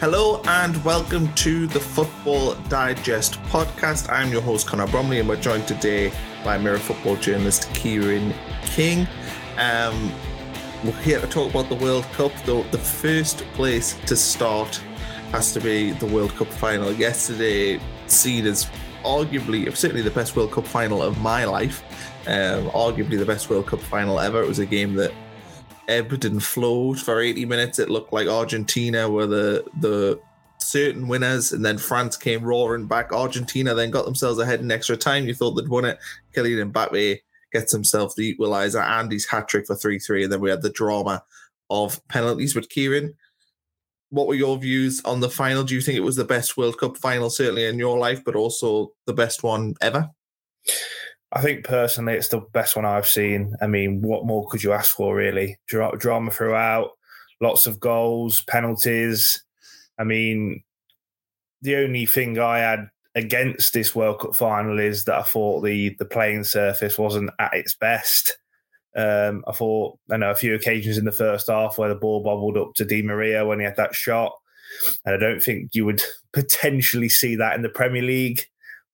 Hello and welcome to the Football Digest podcast. I'm your host Connor Bromley, and we're joined today by Mirror Football journalist Kieran King. Um, we're here to talk about the World Cup. Though the first place to start has to be the World Cup final. Yesterday, seen as arguably, certainly the best World Cup final of my life. Um, arguably the best World Cup final ever. It was a game that ebbed and flowed for 80 minutes. It looked like Argentina were the the certain winners, and then France came roaring back. Argentina then got themselves ahead in extra time. You thought they'd won it. Kylian Mbappe gets himself the equaliser and his hat trick for 3 3. And then we had the drama of penalties. But Kieran, what were your views on the final? Do you think it was the best World Cup final, certainly in your life, but also the best one ever? I think personally, it's the best one I've seen. I mean, what more could you ask for, really? drama throughout, lots of goals, penalties. I mean, the only thing I had against this World Cup final is that I thought the the playing surface wasn't at its best. Um, I thought I know a few occasions in the first half where the ball bobbled up to Di Maria when he had that shot, and I don't think you would potentially see that in the Premier League.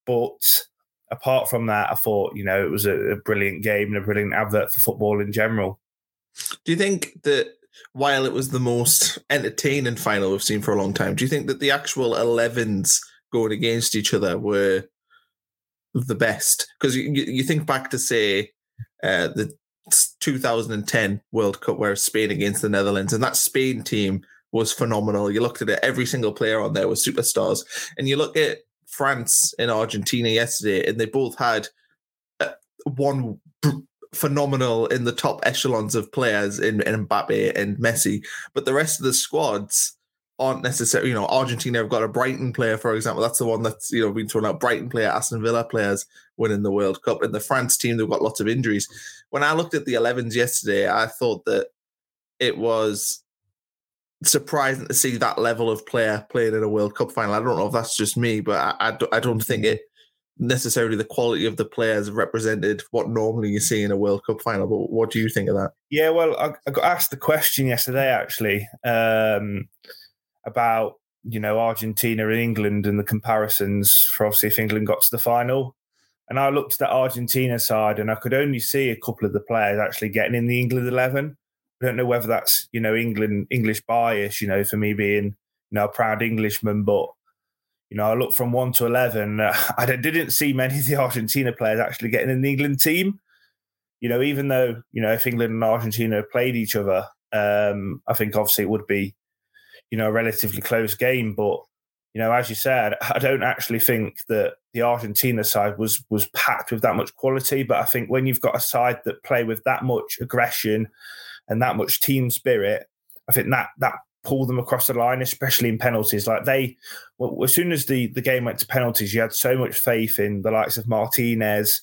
But apart from that, I thought you know it was a, a brilliant game and a brilliant advert for football in general. Do you think that while it was the most entertaining final we've seen for a long time, do you think that the actual 11s going against each other were the best? Because you, you think back to, say, uh, the 2010 World Cup where Spain against the Netherlands, and that Spain team was phenomenal. You looked at it, every single player on there was superstars. And you look at France and Argentina yesterday, and they both had uh, one phenomenal in the top echelons of players in, in Mbappe and Messi, but the rest of the squads aren't necessarily, you know, Argentina have got a Brighton player, for example. That's the one that's, you know, been thrown out. Brighton player, Aston Villa players winning the World Cup. And the France team, they've got lots of injuries. When I looked at the 11s yesterday, I thought that it was surprising to see that level of player playing in a World Cup final. I don't know if that's just me, but I, I, I don't think it necessarily the quality of the players represented what normally you see in a World Cup final. But what do you think of that? Yeah, well, I, I got asked the question yesterday actually um, about you know Argentina and England and the comparisons for obviously if England got to the final. And I looked at the Argentina side and I could only see a couple of the players actually getting in the England 11. I don't know whether that's, you know, England, English bias, you know, for me being, you know, a proud Englishman, but you know, I looked from one to 11. Uh, I didn't see many of the Argentina players actually getting in the England team. You know, even though, you know, if England and Argentina played each other, um, I think obviously it would be, you know, a relatively close game. But, you know, as you said, I don't actually think that the Argentina side was was packed with that much quality. But I think when you've got a side that play with that much aggression and that much team spirit, I think that that pull them across the line, especially in penalties. Like they, well, as soon as the, the game went to penalties, you had so much faith in the likes of Martinez.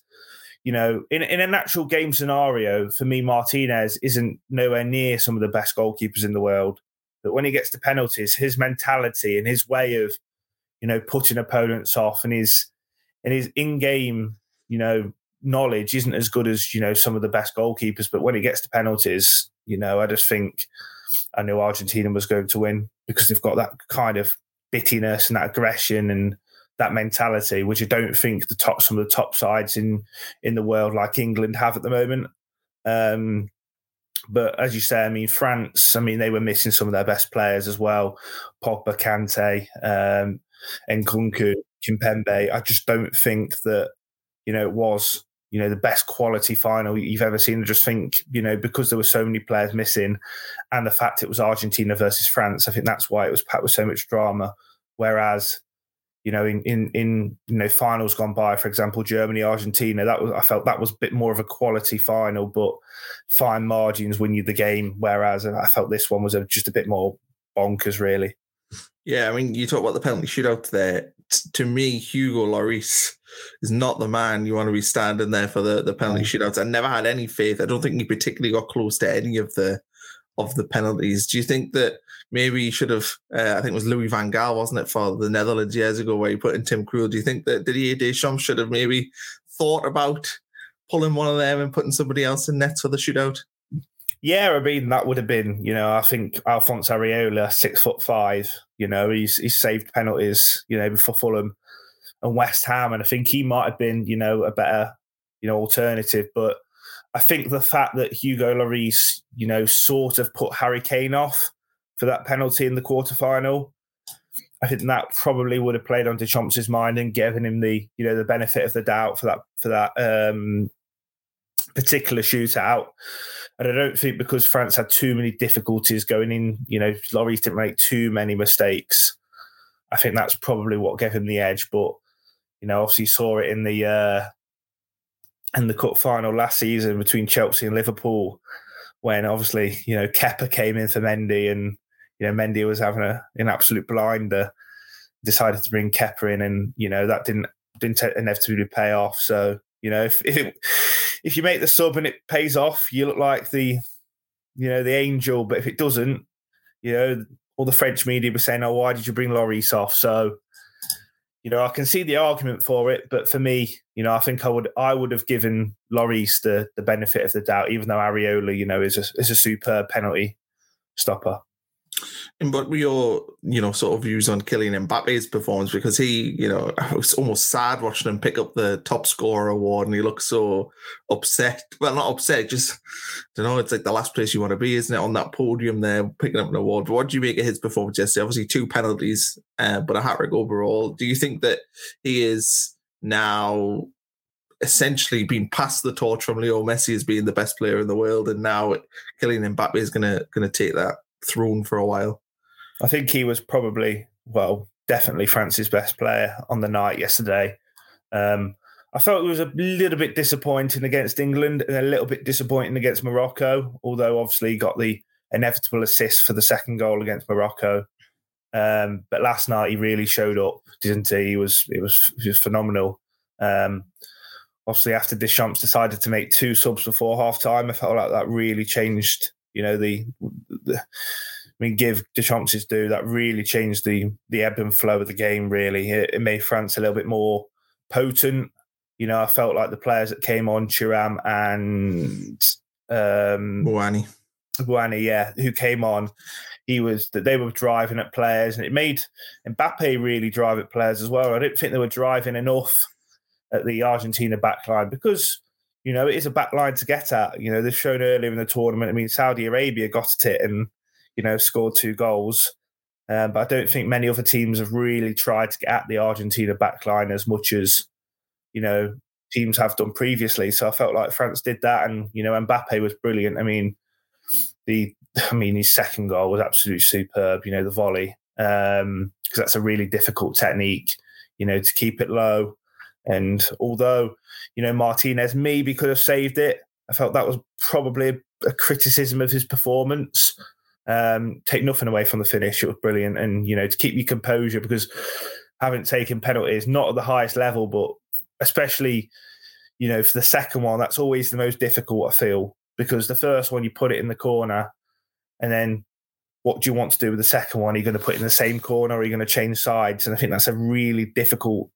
You know, in, in a natural game scenario, for me, Martinez isn't nowhere near some of the best goalkeepers in the world. But when he gets to penalties, his mentality and his way of, you know, putting opponents off and his and his in-game, you know, knowledge isn't as good as, you know, some of the best goalkeepers. But when it gets to penalties, you know, I just think I knew Argentina was going to win because they've got that kind of bittiness and that aggression and that mentality, which I don't think the top some of the top sides in in the world like England have at the moment. Um, but as you say, I mean France. I mean they were missing some of their best players as well, Pogba, Kante, um, Nkunku, Kimpembe. I just don't think that you know it was you know, the best quality final you've ever seen. I just think, you know, because there were so many players missing and the fact it was Argentina versus France, I think that's why it was packed with so much drama. Whereas, you know, in, in, in, you know, finals gone by, for example, Germany, Argentina, that was, I felt that was a bit more of a quality final, but fine margins win you the game. Whereas uh, I felt this one was a, just a bit more bonkers, really. Yeah, I mean, you talk about the penalty shootout there. To me, Hugo Lloris is not the man you want to be standing there for the, the penalty shootouts. I never had any faith. I don't think he particularly got close to any of the of the penalties. Do you think that maybe he should have? Uh, I think it was Louis van Gaal, wasn't it, for the Netherlands years ago, where he put in Tim Krul. Do you think that Didier Deschamps should have maybe thought about pulling one of them and putting somebody else in net for the shootout? Yeah, I mean that would have been, you know, I think Alphonse Areola, six foot five, you know, he's he's saved penalties, you know, before Fulham and West Ham, and I think he might have been, you know, a better, you know, alternative. But I think the fact that Hugo Lloris, you know, sort of put Harry Kane off for that penalty in the quarterfinal, I think that probably would have played on Deschamps' mind and given him the, you know, the benefit of the doubt for that for that um, particular shootout. And I don't think because France had too many difficulties going in, you know, Lloris didn't make too many mistakes. I think that's probably what gave him the edge. But you know, obviously saw it in the uh, in the cup final last season between Chelsea and Liverpool, when obviously you know Kepa came in for Mendy, and you know Mendy was having a, an absolute blinder. Decided to bring Kepa in, and you know that didn't didn't inevitably pay off. So you know if if, it, if you make the sub and it pays off, you look like the you know the angel. But if it doesn't, you know all the French media were saying, "Oh, why did you bring Lloris off?" So you know, I can see the argument for it, but for me, you know, I think I would I would have given Lloris the the benefit of the doubt, even though Areola, you know, is a is a superb penalty stopper. And what were your, you know, sort of views on Kylian Mbappe's performance? Because he, you know, I was almost sad watching him pick up the top scorer award and he looked so upset. Well, not upset, just, I don't know, it's like the last place you want to be, isn't it? On that podium there, picking up an award. What do you make of his performance yesterday? Obviously, two penalties, uh, but a hat trick overall. Do you think that he is now essentially been passed the torch from Leo Messi as being the best player in the world, and now Kylian Mbappe is gonna gonna take that throne for a while. I think he was probably, well, definitely France's best player on the night yesterday. Um, I felt it was a little bit disappointing against England and a little bit disappointing against Morocco, although obviously he got the inevitable assist for the second goal against Morocco. Um, but last night he really showed up, didn't he? He was it was, was phenomenal. Um, obviously, after Deschamps decided to make two subs before half time, I felt like that really changed you know, the, the mean, give Deschamps his due. That really changed the the ebb and flow of the game. Really, it, it, made France a little bit more potent. You know, I felt like the players that came on, Thuram and um, Muani, Muani, yeah, who came on, he was that they were driving at players, and it made Mbappe really drive at players as well. I don't think they were driving enough at the Argentina backline because you know, it is a back line to get at. You know, they've shown earlier in the tournament. I mean, Saudi Arabia got at it and, you know, scored two goals. Um, but I don't think many other teams have really tried to get at the Argentina backline as much as, you know, teams have done previously. So I felt like France did that. And, you know, Mbappe was brilliant. I mean, the, I mean, his second goal was absolutely superb, you know, the volley, because um, that's a really difficult technique, you know, to keep it low and although, you know, Martinez maybe could have saved it, I felt that was probably a, a criticism of his performance. Um, take nothing away from the finish. It was brilliant. And, you know, to keep your composure because having taken penalties, not at the highest level, but especially, you know, for the second one, that's always the most difficult, I feel, because the first one, you put it in the corner and then what do you want to do with the second one? Are you going to put it in the same corner or are you going to change sides? And I think that's a really difficult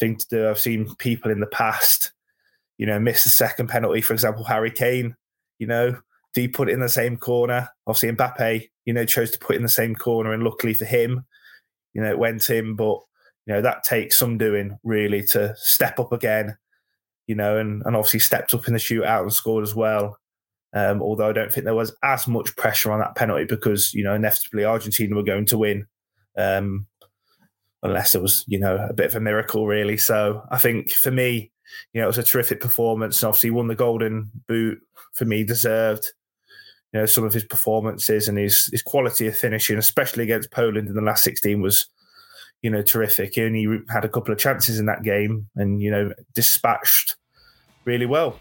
thing to do. I've seen people in the past, you know, miss the second penalty. For example, Harry Kane. You know, do you put it in the same corner? Obviously, Mbappe, you know, chose to put in the same corner, and luckily for him, you know, it went in. But you know, that takes some doing really to step up again. You know, and and obviously stepped up in the shootout and scored as well. Um, although I don't think there was as much pressure on that penalty because you know inevitably Argentina were going to win. Um, unless it was, you know, a bit of a miracle, really. So I think for me, you know, it was a terrific performance. And obviously, won the Golden Boot for me, deserved. You know, some of his performances and his his quality of finishing, especially against Poland in the last 16, was, you know, terrific. He only had a couple of chances in that game and, you know, dispatched really well.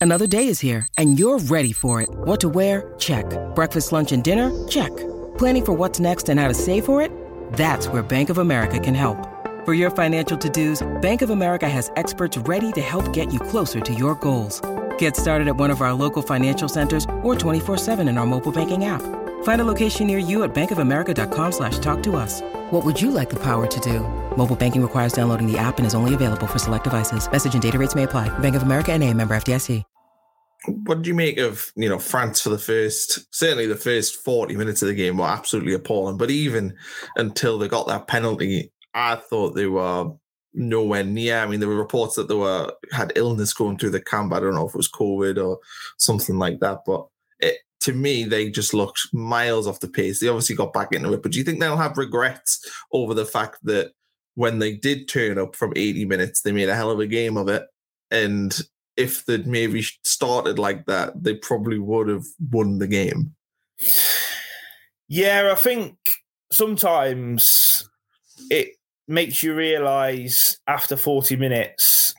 Another day is here, and you're ready for it. What to wear? Check. Breakfast, lunch, and dinner? Check. Planning for what's next and how to save for it? That's where Bank of America can help. For your financial to dos, Bank of America has experts ready to help get you closer to your goals. Get started at one of our local financial centers or 24-7 in our mobile banking app. Find a location near you at bankofamerica.com slash talk to us. What would you like the power to do? Mobile banking requires downloading the app and is only available for select devices. Message and data rates may apply. Bank of America and a member FDIC. What do you make of, you know, France for the first, certainly the first 40 minutes of the game were absolutely appalling. But even until they got that penalty, I thought they were nowhere near. I mean, there were reports that they were had illness going through the camp. I don't know if it was COVID or something like that, but it, to me, they just looked miles off the pace. They obviously got back into it, but do you think they'll have regrets over the fact that when they did turn up from 80 minutes, they made a hell of a game of it? And if they'd maybe started like that, they probably would have won the game. Yeah, I think sometimes it makes you realize after 40 minutes,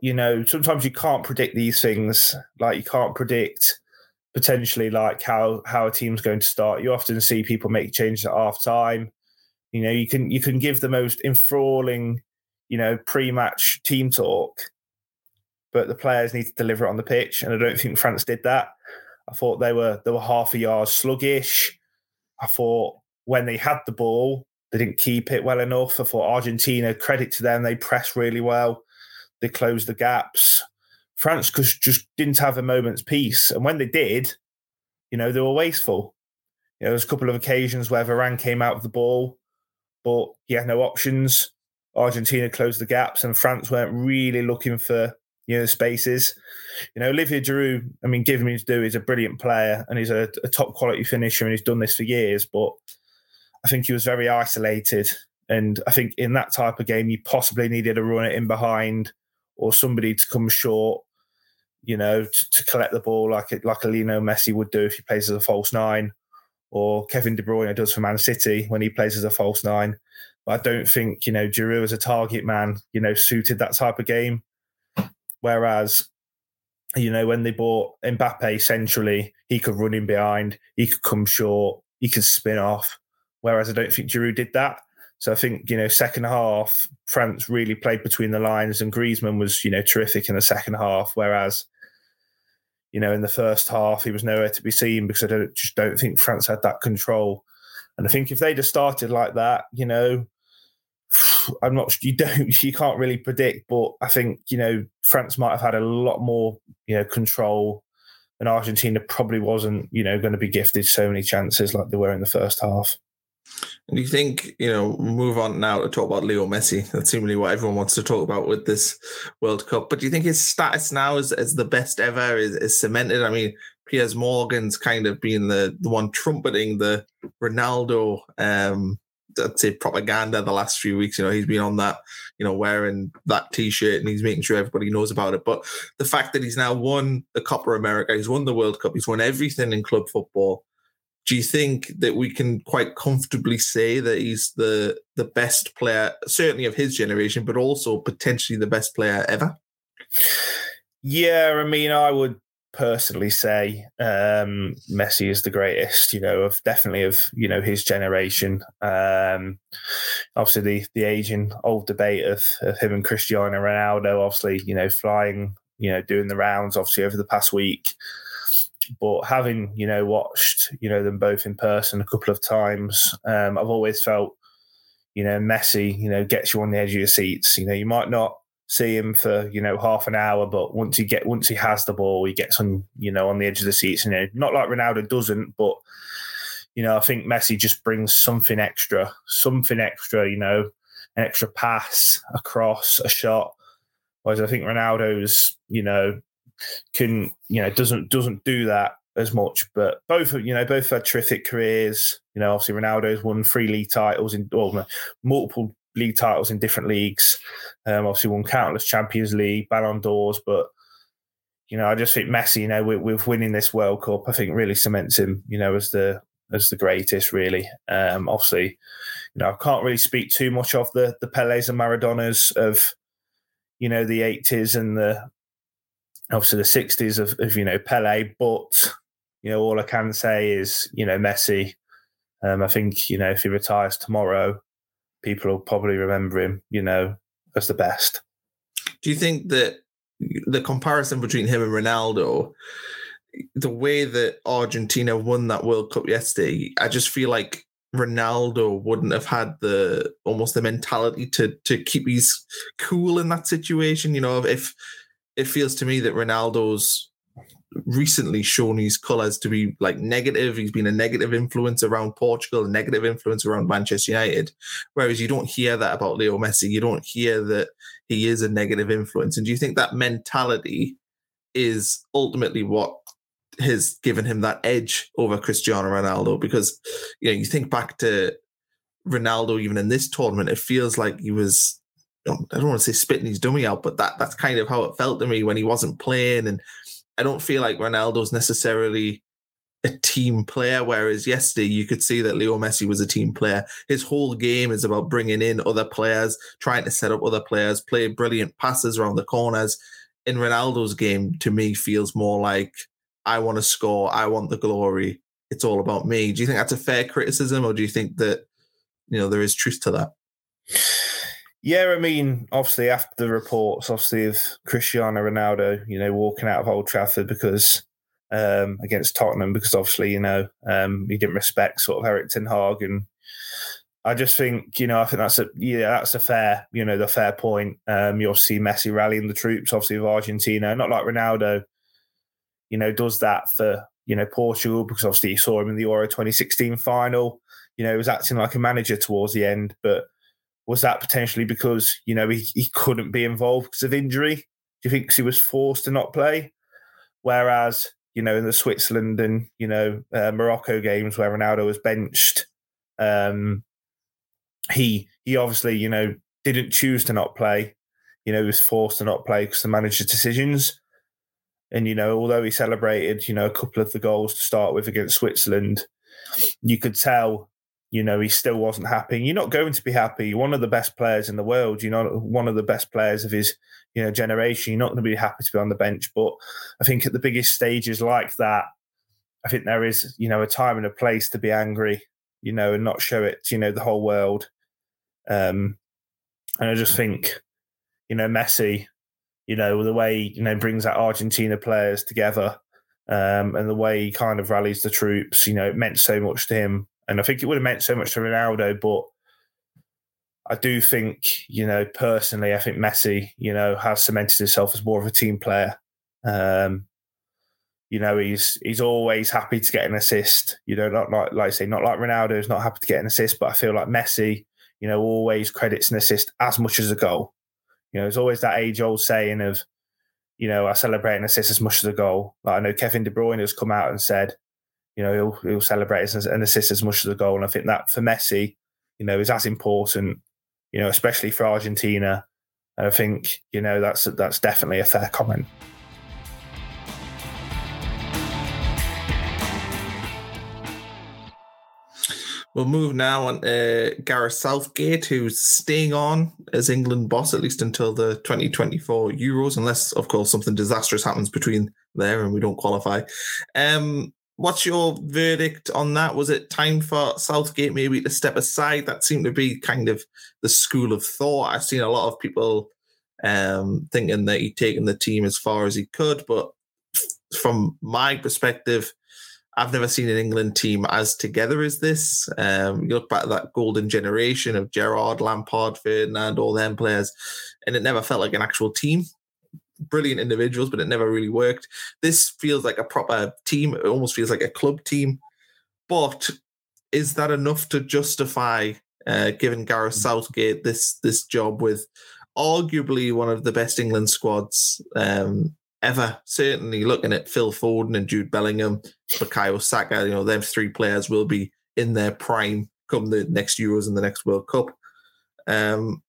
you know, sometimes you can't predict these things. Like you can't predict potentially like how how a team's going to start. You often see people make changes at half time. You know, you can you can give the most enthralling, you know, pre-match team talk, but the players need to deliver it on the pitch. And I don't think France did that. I thought they were they were half a yard sluggish. I thought when they had the ball, they didn't keep it well enough. I thought Argentina, credit to them, they pressed really well. They closed the gaps. France just didn't have a moment's peace. And when they did, you know, they were wasteful. You know, there was a couple of occasions where Varane came out of the ball, but he had no options. Argentina closed the gaps, and France weren't really looking for you know spaces. You know, Olivier Giroud. I mean, give him his due. He's a brilliant player, and he's a, a top quality finisher, and he's done this for years. But I think he was very isolated, and I think in that type of game, you possibly needed a runner in behind or somebody to come short. You know, to, to collect the ball like like a Lionel Messi would do if he plays as a false nine, or Kevin De Bruyne does for Man City when he plays as a false nine. But I don't think you know Giroud as a target man, you know, suited that type of game. Whereas, you know, when they bought Mbappe centrally, he could run in behind, he could come short, he could spin off. Whereas I don't think Giroud did that. So I think, you know, second half, France really played between the lines and Griezmann was, you know, terrific in the second half. Whereas, you know, in the first half, he was nowhere to be seen because I don't, just don't think France had that control. And I think if they'd have started like that, you know, I'm not. You don't. You can't really predict, but I think you know France might have had a lot more you know control, and Argentina probably wasn't you know going to be gifted so many chances like they were in the first half. Do you think, you know, move on now to talk about Leo Messi? That's seemingly what everyone wants to talk about with this World Cup. But do you think his status now is, the best ever is, is cemented? I mean, Piers Morgan's kind of been the, the one trumpeting the Ronaldo um, I'd say propaganda the last few weeks. You know, he's been on that, you know, wearing that T-shirt and he's making sure everybody knows about it. But the fact that he's now won the Copa America, he's won the World Cup, he's won everything in club football. Do you think that we can quite comfortably say that he's the the best player, certainly of his generation, but also potentially the best player ever? Yeah, I mean, I would personally say um, Messi is the greatest, you know, of definitely of you know his generation. Um, obviously, the the aging old debate of, of him and Cristiano Ronaldo, obviously, you know, flying, you know, doing the rounds, obviously over the past week. But having you know watched you know them both in person a couple of times, um, I've always felt you know Messi, you know, gets you on the edge of your seats. You know, you might not see him for you know half an hour, but once he get once he has the ball, he gets on you know on the edge of the seats. You know, not like Ronaldo doesn't, but you know I think Messi just brings something extra, something extra. You know, an extra pass, a cross, a shot. Whereas I think Ronaldo's you know can you know doesn't doesn't do that as much. But both, you know, both had terrific careers. You know, obviously Ronaldo's won three league titles in well, multiple league titles in different leagues. Um, obviously won countless Champions League, Ballon d'Ors, but you know, I just think Messi, you know, with, with, winning this World Cup, I think really cements him, you know, as the as the greatest. Really, um, obviously, you know, I can't really speak too much of the the Pelés and Maradonas of, you know, the eighties and the obviously the sixties of, of you know Pele, but you know, all I can say is, you know, Messi. Um, I think you know if he retires tomorrow, people will probably remember him, you know, as the best. Do you think that the comparison between him and Ronaldo, the way that Argentina won that World Cup yesterday, I just feel like Ronaldo wouldn't have had the almost the mentality to to keep his cool in that situation. You know, if it feels to me that Ronaldo's recently shown his colours to be like negative. He's been a negative influence around Portugal, a negative influence around Manchester United. Whereas you don't hear that about Leo Messi. You don't hear that he is a negative influence. And do you think that mentality is ultimately what has given him that edge over Cristiano Ronaldo? Because you know, you think back to Ronaldo even in this tournament, it feels like he was I don't want to say spitting his dummy out, but that that's kind of how it felt to me when he wasn't playing and I don't feel like Ronaldo's necessarily a team player. Whereas yesterday, you could see that Leo Messi was a team player. His whole game is about bringing in other players, trying to set up other players, play brilliant passes around the corners. In Ronaldo's game, to me, feels more like I want to score, I want the glory. It's all about me. Do you think that's a fair criticism, or do you think that you know there is truth to that? Yeah, I mean, obviously after the reports, obviously of Cristiano Ronaldo, you know, walking out of Old Trafford because um, against Tottenham, because obviously you know um, he didn't respect sort of Erik Ten Hag, and I just think you know I think that's a yeah that's a fair you know the fair point. Um, you obviously see Messi rallying the troops, obviously of Argentina, not like Ronaldo, you know, does that for you know Portugal because obviously you saw him in the Euro 2016 final. You know, he was acting like a manager towards the end, but was that potentially because you know he, he couldn't be involved because of injury? Do you think he was forced to not play? Whereas you know in the Switzerland and you know uh, Morocco games where Ronaldo was benched, um, he he obviously you know didn't choose to not play. You know he was forced to not play because the manager's decisions. And you know although he celebrated you know a couple of the goals to start with against Switzerland, you could tell you know, he still wasn't happy. You're not going to be happy. You're one of the best players in the world. You're not one of the best players of his, you know, generation. You're not going to be happy to be on the bench. But I think at the biggest stages like that, I think there is, you know, a time and a place to be angry, you know, and not show it, to, you know, the whole world. Um, and I just think, you know, Messi, you know, the way, you know, brings that Argentina players together um, and the way he kind of rallies the troops, you know, it meant so much to him and I think it would have meant so much to Ronaldo, but I do think, you know, personally, I think Messi, you know, has cemented himself as more of a team player. Um, you know, he's he's always happy to get an assist. You know, not like like I say, not like Ronaldo is not happy to get an assist, but I feel like Messi, you know, always credits an assist as much as a goal. You know, there's always that age old saying of, you know, I celebrate an assist as much as a goal. Like I know Kevin De Bruyne has come out and said, you know, he'll, he'll celebrate an assist as much as a goal. And I think that for Messi, you know, is as important, you know, especially for Argentina. And I think, you know, that's that's definitely a fair comment. We'll move now on uh, Gareth Southgate, who's staying on as England boss at least until the 2024 Euros, unless, of course, something disastrous happens between there and we don't qualify. Um, What's your verdict on that? Was it time for Southgate maybe to step aside? That seemed to be kind of the school of thought. I've seen a lot of people um, thinking that he'd taken the team as far as he could, but from my perspective, I've never seen an England team as together as this. Um, you look back at that golden generation of Gerrard, Lampard, Ferdinand, all them players, and it never felt like an actual team brilliant individuals, but it never really worked. This feels like a proper team. It almost feels like a club team. But is that enough to justify uh, giving Gareth mm. Southgate this this job with arguably one of the best England squads um, ever. Certainly looking at Phil Foden and Jude Bellingham, Bukayo Saka, you know, them three players will be in their prime come the next Euros and the next World Cup. Um,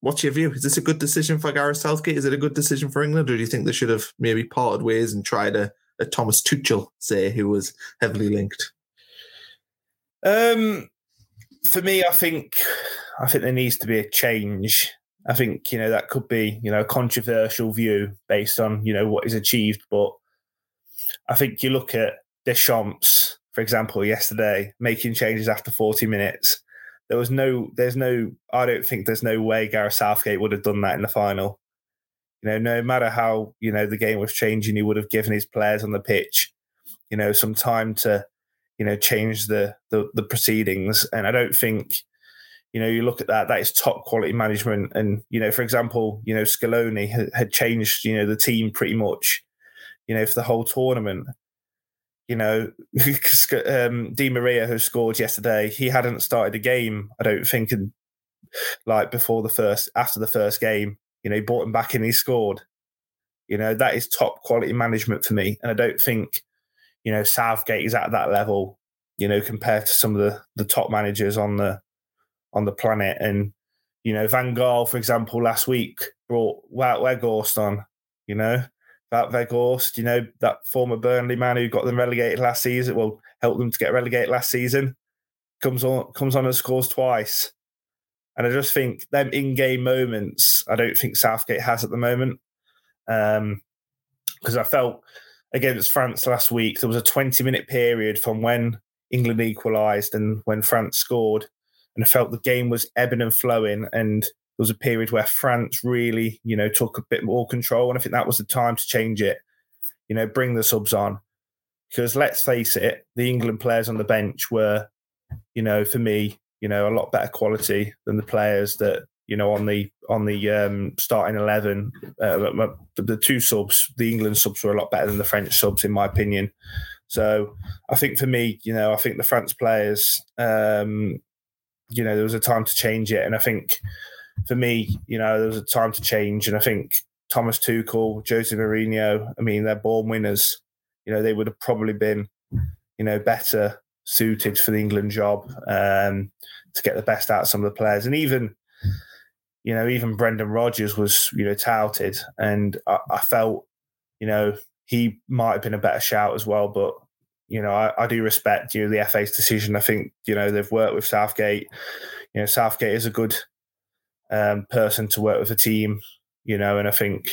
what's your view? Is this a good decision for Gareth Southgate? Is it a good decision for England, or do you think they should have maybe parted ways and tried a, a Thomas Tuchel, say, who was heavily linked? Um, for me, I think I think there needs to be a change. I think you know that could be you know a controversial view based on you know what is achieved, but I think you look at Deschamps, for example, yesterday making changes after 40 minutes. There was no, there's no, I don't think there's no way Gareth Southgate would have done that in the final. You know, no matter how you know the game was changing, he would have given his players on the pitch, you know, some time to, you know, change the the, the proceedings. And I don't think you know, you look at that, that is top quality management. And, you know, for example, you know, Scaloni had, had changed, you know, the team pretty much, you know, for the whole tournament. You know, um, Di Maria, who scored yesterday, he hadn't started a game, I don't think, in, like before the first, after the first game. You know, he brought him back and he scored. You know, that is top quality management for me. And I don't think, you know, Southgate is at that level, you know, compared to some of the, the top managers on the on the planet. And, you know, Van Gaal, for example, last week brought Wout Weghorst on, you know, that Weghorst, you know, that former Burnley man who got them relegated last season, well, helped them to get relegated last season, comes on comes on and scores twice. And I just think them in-game moments, I don't think Southgate has at the moment. Um, because I felt against France last week, there was a 20 minute period from when England equalised and when France scored and I felt the game was ebbing and flowing. And there was a period where France really, you know, took a bit more control. And I think that was the time to change it, you know, bring the subs on. Because let's face it, the England players on the bench were, you know, for me, you know, a lot better quality than the players that you know on the on the um, starting eleven. Uh, the, the two subs, the England subs were a lot better than the French subs, in my opinion. So I think for me, you know, I think the France players, um, you know, there was a time to change it. And I think for me, you know, there was a time to change. And I think Thomas Tuchel, Jose Mourinho, I mean, they're born winners. You know, they would have probably been, you know, better suited for the England job um, to get the best out of some of the players. And even, you know, even Brendan Rodgers was, you know, touted. And I, I felt, you know, he might have been a better shout as well. But you know, I, I, do respect you know, the FA's decision. I think you know they've worked with Southgate. You know, Southgate is a good um, person to work with a team. You know, and I think,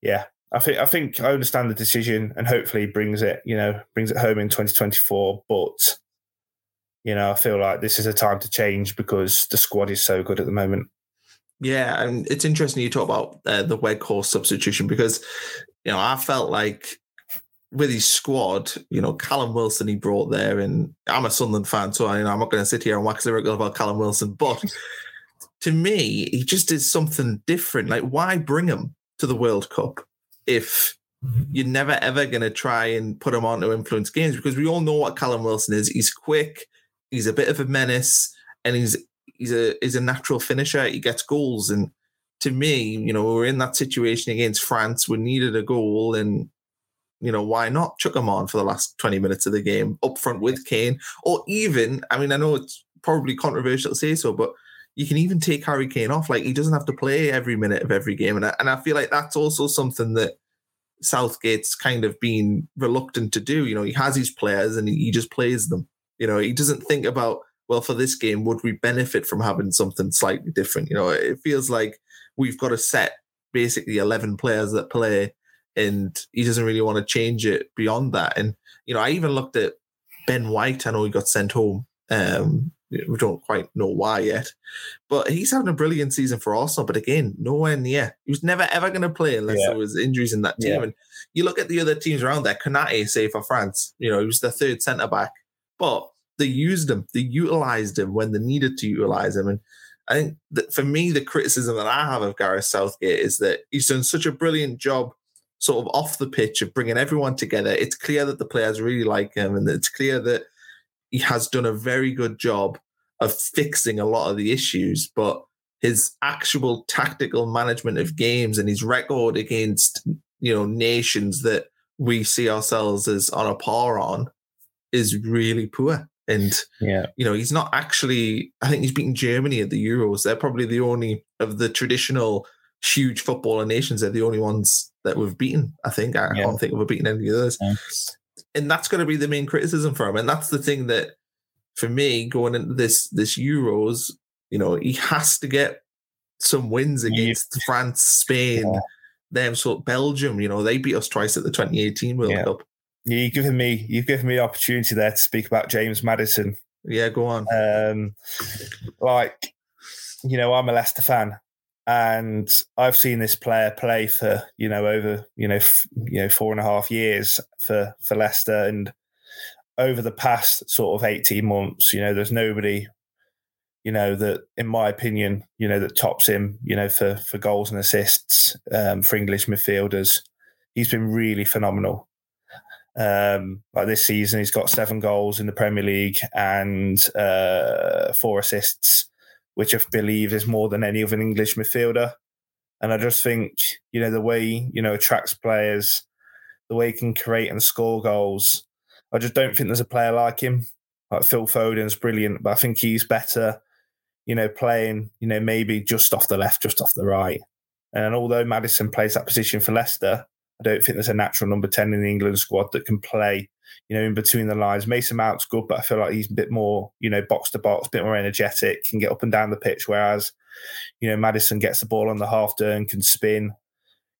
yeah, I think I think I understand the decision, and hopefully brings it you know brings it home in 2024. But you know, I feel like this is a time to change because the squad is so good at the moment. Yeah, and it's interesting you talk about uh, the Weghorst substitution because you know I felt like with his squad, you know, Callum Wilson he brought there, and I'm a Sunderland fan, so I, you know, I'm not going to sit here and wax lyrical about Callum Wilson, but to me, he just did something different. Like, why bring him to the World Cup if mm-hmm. you're never ever going to try and put him on to influence games? Because we all know what Callum Wilson is. He's quick, he's a bit of a menace, and he's he's a he's a natural finisher. He gets goals, and to me, you know, we we're in that situation against France. We needed a goal, and you know, why not chuck him on for the last 20 minutes of the game up front with Kane? Or even, I mean, I know it's probably controversial to say so, but you can even take Harry Kane off. Like he doesn't have to play every minute of every game. And I, and I feel like that's also something that Southgate's kind of been reluctant to do. You know, he has his players and he just plays them. You know, he doesn't think about, well, for this game, would we benefit from having something slightly different? You know, it feels like we've got a set basically 11 players that play and he doesn't really want to change it beyond that. And you know, I even looked at Ben White. I know he got sent home. Um, we don't quite know why yet, but he's having a brilliant season for Arsenal. But again, nowhere near. He was never ever going to play unless yeah. there was injuries in that team. Yeah. And you look at the other teams around there. Konate, say for France, you know, he was the third centre back, but they used him. They utilized him when they needed to utilize him. And I think that for me, the criticism that I have of Gareth Southgate is that he's done such a brilliant job sort of off the pitch of bringing everyone together. It's clear that the players really like him, and it's clear that has done a very good job of fixing a lot of the issues. But his actual tactical management of games and his record against you know nations that we see ourselves as on a par on is really poor. And yeah, you know, he's not actually. I think he's beaten Germany at the Euros. They're probably the only of the traditional huge footballer nations. They're the only ones that we've beaten. I think I yeah. don't think we've beaten any others. Yeah. And that's going to be the main criticism for him. And that's the thing that, for me, going into this this Euros, you know, he has to get some wins against yeah. France, Spain, them sort Belgium. You know, they beat us twice at the 2018 World Cup. You've given me you've given me opportunity there to speak about James Maddison. Yeah, go on. Um, like, you know, I'm a Leicester fan, and I've seen this player play for you know over you know f- you know four and a half years for for Leicester, and over the past sort of 18 months, you know, there's nobody, you know, that in my opinion, you know, that tops him, you know, for for goals and assists um, for English midfielders. He's been really phenomenal. Um, like this season, he's got seven goals in the Premier League and uh, four assists, which I believe is more than any other English midfielder. And I just think, you know, the way you know attracts players, the way he can create and score goals. I just don't think there's a player like him. Like Phil Foden's brilliant, but I think he's better, you know, playing, you know, maybe just off the left, just off the right. And although Maddison plays that position for Leicester, I don't think there's a natural number 10 in the England squad that can play, you know, in between the lines. Mason Mount's good, but I feel like he's a bit more, you know, box to box, a bit more energetic, can get up and down the pitch. Whereas, you know, Maddison gets the ball on the half turn, can spin.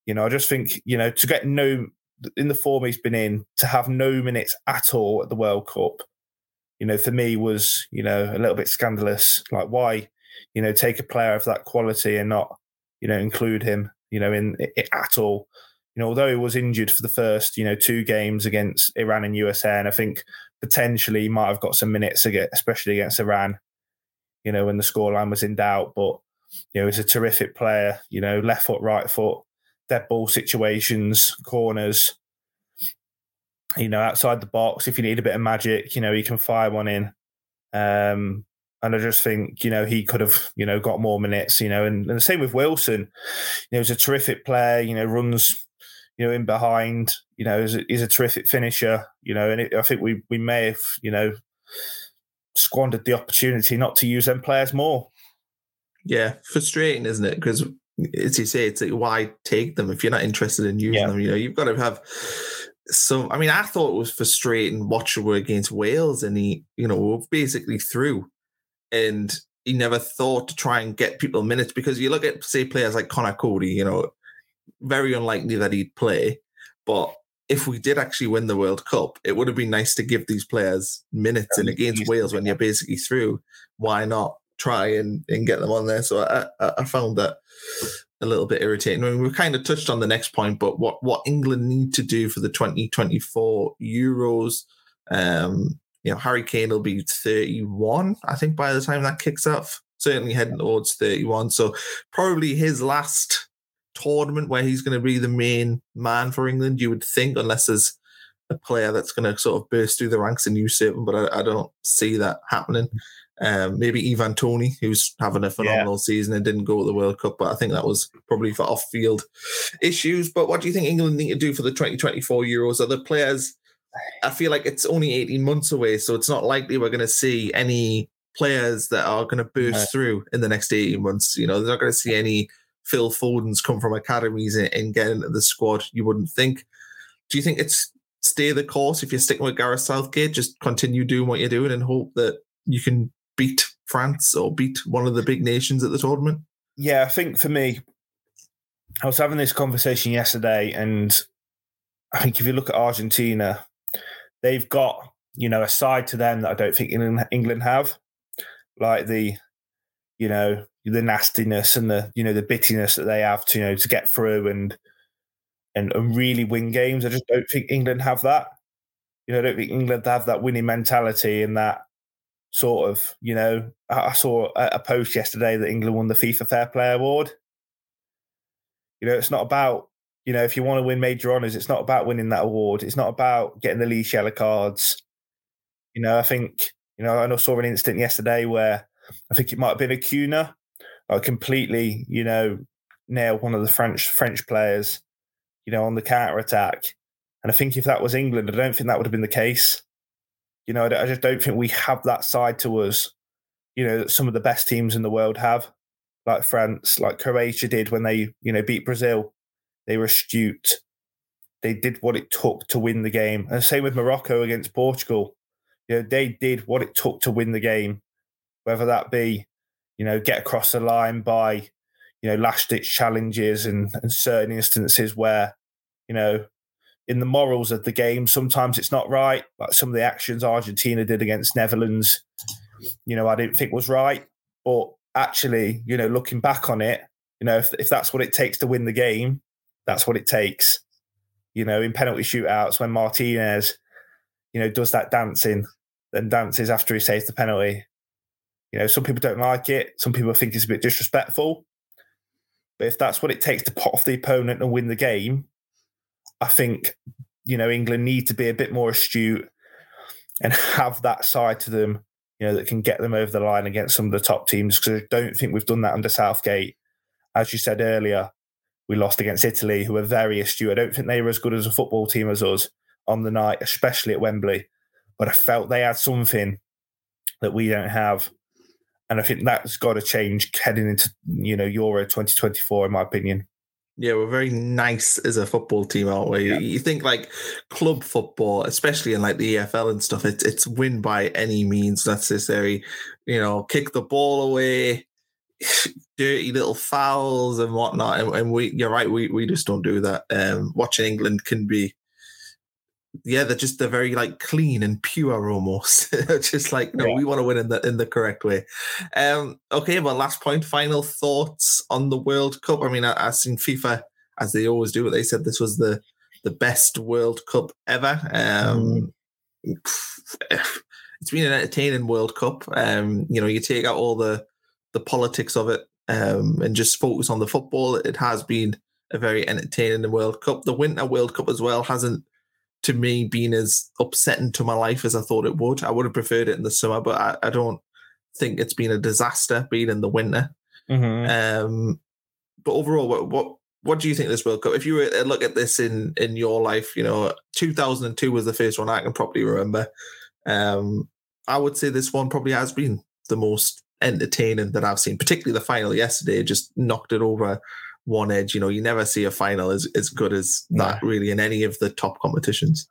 You know, I just think, you know, to get no, in the form he's been in, to have no minutes at all at the World Cup, you know, for me was, you know, a little bit scandalous. Like, why, you know, take a player of that quality and not, you know, include him, you know, in at all you know, although he was injured for the first, you know, two games against Iran and USA, and I think potentially he might have got some minutes especially against Iran, you know, when the scoreline was in doubt. But, you know, he's a terrific player, you know, left foot, right foot, dead ball situations, corners, you know, outside the box. If you need a bit of magic, you know, he can fire one in. Um, and I just think, you know, he could have, you know, got more minutes, you know, and, and the same with Wilson. You know, he's a terrific player, you know, runs you know, in behind, you know, is a, is a terrific finisher, you know, and it, I think we we may have, you know, squandered the opportunity not to use them players more. Yeah, frustrating, isn't it? Because as you say, it's like why take them if you're not interested in using yeah. them? You know, you've got to have so. I mean, I thought it was frustrating watching we against Wales, and he, you know, we're basically through, and he never thought to try and get people minutes because you look at say players like Conor Coady, you know, very unlikely that he'd play. But if we did actually win the World Cup, it would have been nice to give these players minutes. And against Wales, when you're basically through, why not try and, and get them on there? So I, I found that a little bit irritating. I mean, we've kind of touched on the next point, but what, what England need to do for the 2024 Euros, um, you know, Harry Kane will be 31, I think, by the time that kicks off. Certainly heading towards 31. So probably his last tournament where he's going to be the main man for England, you would think, unless there's a player that's going to sort of burst through the ranks and usurp him. But I, I don't see that happening. Um, maybe Ivan Toney, who's having a phenomenal yeah. season and didn't go to the World Cup, but I think that was probably for off-field issues. But what do you think England need to do for the 2024 Euros? Are the players? I feel like it's only 18 months away, so it's not likely we're going to see any players that are going to burst yeah. through in the next 18 months. You know, they're not going to see any Phil Foden's come from academies and, and get into the squad, you wouldn't think. Do you think it's stay the course if you're sticking with Gareth Southgate? Just continue doing what you're doing and hope that you can beat France or beat one of the big nations at the tournament? Yeah, I think for me, I was having this conversation yesterday, and I think if you look at Argentina, they've got you know a side to them that I don't think England have, like the you know the nastiness and the you know the bittiness that they have to you know to get through and and, and really win games. I just don't think England have that. You know, I don't think England have that winning mentality and that sort of you know. I saw a post yesterday that England won the FIFA Fair Play Award. You know, it's not about you know if you want to win major honours, it's not about winning that award. It's not about getting the least yellow cards. You know, I think you know I saw an incident yesterday where I think it might have been a Acuna like completely, you know, nail one of the French French players, you know, on the counter attack. And I think if that was England, I don't think that would have been the case. You know, I just don't think we have that side to us, you know, that some of the best teams in the world have, like France, like Croatia did when they, you know, beat Brazil. They were astute. They did what it took to win the game. And same with Morocco against Portugal. You know, they did what it took to win the game, whether that be, you know, get across the line by, you know, last ditch challenges and, and certain instances where, you know, in the morals of the game. Sometimes it's not right. Like some of the actions Argentina did against Netherlands, you know, I didn't think was right. But actually, you know, looking back on it, you know, if, if that's what it takes to win the game, that's what it takes. You know, in penalty shootouts, when Martinez, you know, does that dancing, then dances after he saves the penalty. You know, some people don't like it. Some people think it's a bit disrespectful. But if that's what it takes to pot off the opponent and win the game, I think you know England need to be a bit more astute and have that side to them, you know, that can get them over the line against some of the top teams. Because I don't think we've done that under Southgate. As you said earlier, we lost against Italy, who are very astute. I don't think they were as good as a football team as us on the night, especially at Wembley. But I felt they had something that we don't have. And I think that's got to change heading into, you know, Euro 2024, in my opinion. Yeah, we're very nice as a football team, aren't we? Yeah. You think like club football, especially in like the EFL and stuff, it's it's win by any means necessary. You know, kick the ball away, dirty little fouls and whatnot. And, and we, you're right, we we just don't do that. Um, watching England can be yeah, they're just they're very like clean and pure almost. just like no, yeah. we want to win in the in the correct way. Um, okay, well, last point, final thoughts on the World Cup. I mean, I, I've seen FIFA as they always do. They said this was the the best World Cup ever. Um, mm. It's been an entertaining World Cup. Um, you know, you take out all the the politics of it um, and just focus on the football. It has been a very entertaining World Cup. The Winter World Cup as well hasn't to me being as upsetting to my life as I thought it would. I would have preferred it in the summer, but I, I don't think it's been a disaster being in the winter. Mm-hmm. Um, but overall, what, what what do you think this World Cup? If you were to look at this in in your life, you know, 2002 was the first one I can probably remember. Um, I would say this one probably has been the most entertaining that I've seen, particularly the final yesterday. Just knocked it over one edge. You know, you never see a final as, as good as that really in any of the top competitions.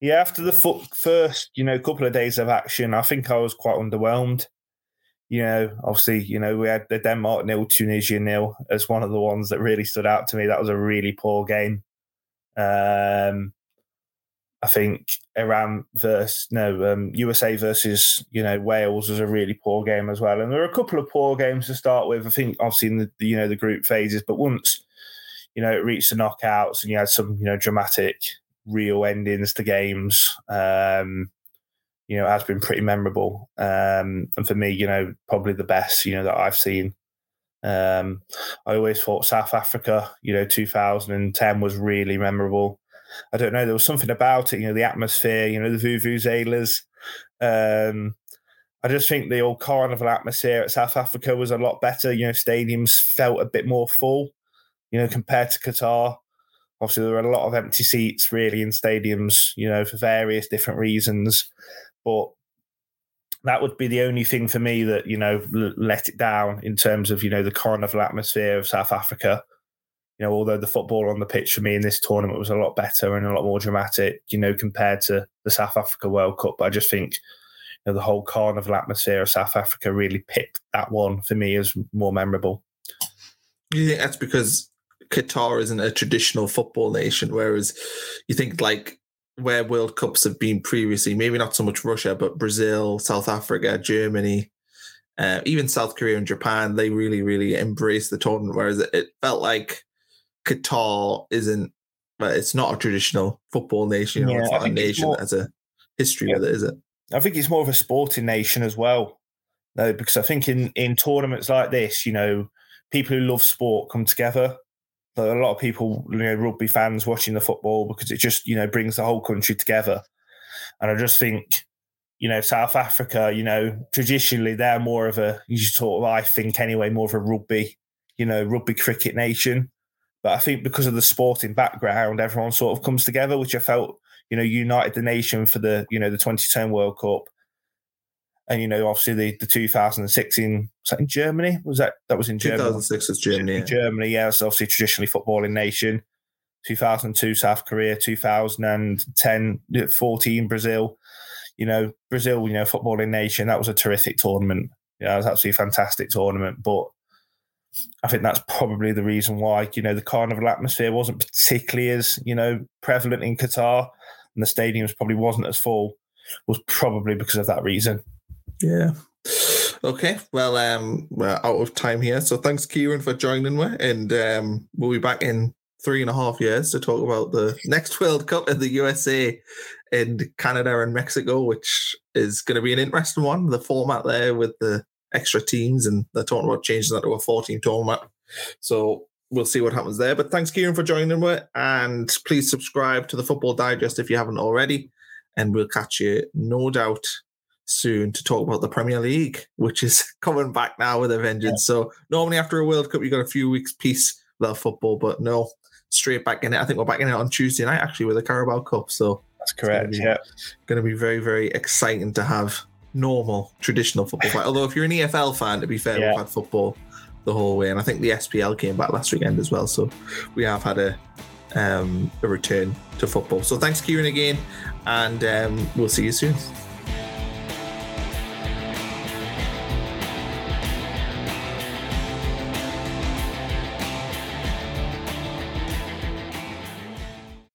Yeah, after the first, you know, couple of days of action, I think I was quite underwhelmed. You know, obviously, you know, we had the Denmark nil, Tunisia nil as one of the ones that really stood out to me. That was a really poor game. Um, I think Iran versus no um, USA versus you know Wales was a really poor game as well, and there were a couple of poor games to start with. I think obviously in the you know the group phases, but once you know it reached the knockouts and you had some you know dramatic real endings to games, um, you know it has been pretty memorable. Um, and for me, you know probably the best you know that I've seen. Um, I always thought South Africa, you know, 2010 was really memorable. I don't know. There was something about it, you know, the atmosphere, you know, the vuvuzelas. Um, I just think the old carnival atmosphere at South Africa was a lot better. You know, stadiums felt a bit more full, you know, compared to Qatar. Obviously, there were a lot of empty seats really in stadiums, you know, for various different reasons. But that would be the only thing for me that, you know, let it down in terms of, you know, the carnival atmosphere of South Africa you know, although the football on the pitch for me in this tournament was a lot better and a lot more dramatic, you know, compared to the South Africa World Cup. But I just think you know, the whole carnival atmosphere of South Africa really picked that one for me as more memorable. You think that's because Qatar isn't a traditional football nation, whereas you think like where World Cups have been previously, maybe not so much Russia, but Brazil, South Africa, Germany, uh, even South Korea and Japan, they really, really embraced the tournament. Whereas it felt like Qatar isn't, but it's not a traditional football nation. Yeah, it's a nation more, that has a history yeah, with it, is it? I think it's more of a sporting nation as well. No, because I think in in tournaments like this, you know, people who love sport come together. But a lot of people, you know, rugby fans watching the football because it just, you know, brings the whole country together. And I just think, you know, South Africa, you know, traditionally they're more of a, you sort of, I think anyway, more of a rugby, you know, rugby cricket nation. But I think because of the sporting background, everyone sort of comes together, which I felt, you know, united the nation for the, you know, the 2010 World Cup. And, you know, obviously the, the 2016, was that in Germany? Was that, that was in Germany? 2006 was Germany. Yeah. Germany, yeah. It's obviously traditionally footballing nation. 2002 South Korea, 2010, 14 Brazil. You know, Brazil, you know, footballing nation. That was a terrific tournament. Yeah, it was absolutely a fantastic tournament. But I think that's probably the reason why, you know, the carnival atmosphere wasn't particularly as, you know, prevalent in Qatar and the stadiums probably wasn't as full, was probably because of that reason. Yeah. Okay. Well, um, we're out of time here. So thanks, Kieran, for joining me. And um, we'll be back in three and a half years to talk about the next World Cup in the USA and Canada and Mexico, which is going to be an interesting one. The format there with the extra teams, and they're talking about changing that to a 14 tournament. So we'll see what happens there. But thanks, Kieran, for joining me. And please subscribe to the Football Digest if you haven't already. And we'll catch you, no doubt, soon to talk about the Premier League, which is coming back now with a vengeance. Yeah. So normally after a World Cup, you got a few weeks peace without football, but no, straight back in it. I think we're back in it on Tuesday night actually with the Carabao Cup. So that's correct. Be, yeah, going to be very very exciting to have normal traditional football. Fight. Although if you're an EFL fan, to be fair, yeah. we've had football the whole way, and I think the SPL came back last weekend as well. So we have had a um, a return to football. So thanks, Kieran, again, and um, we'll see you soon.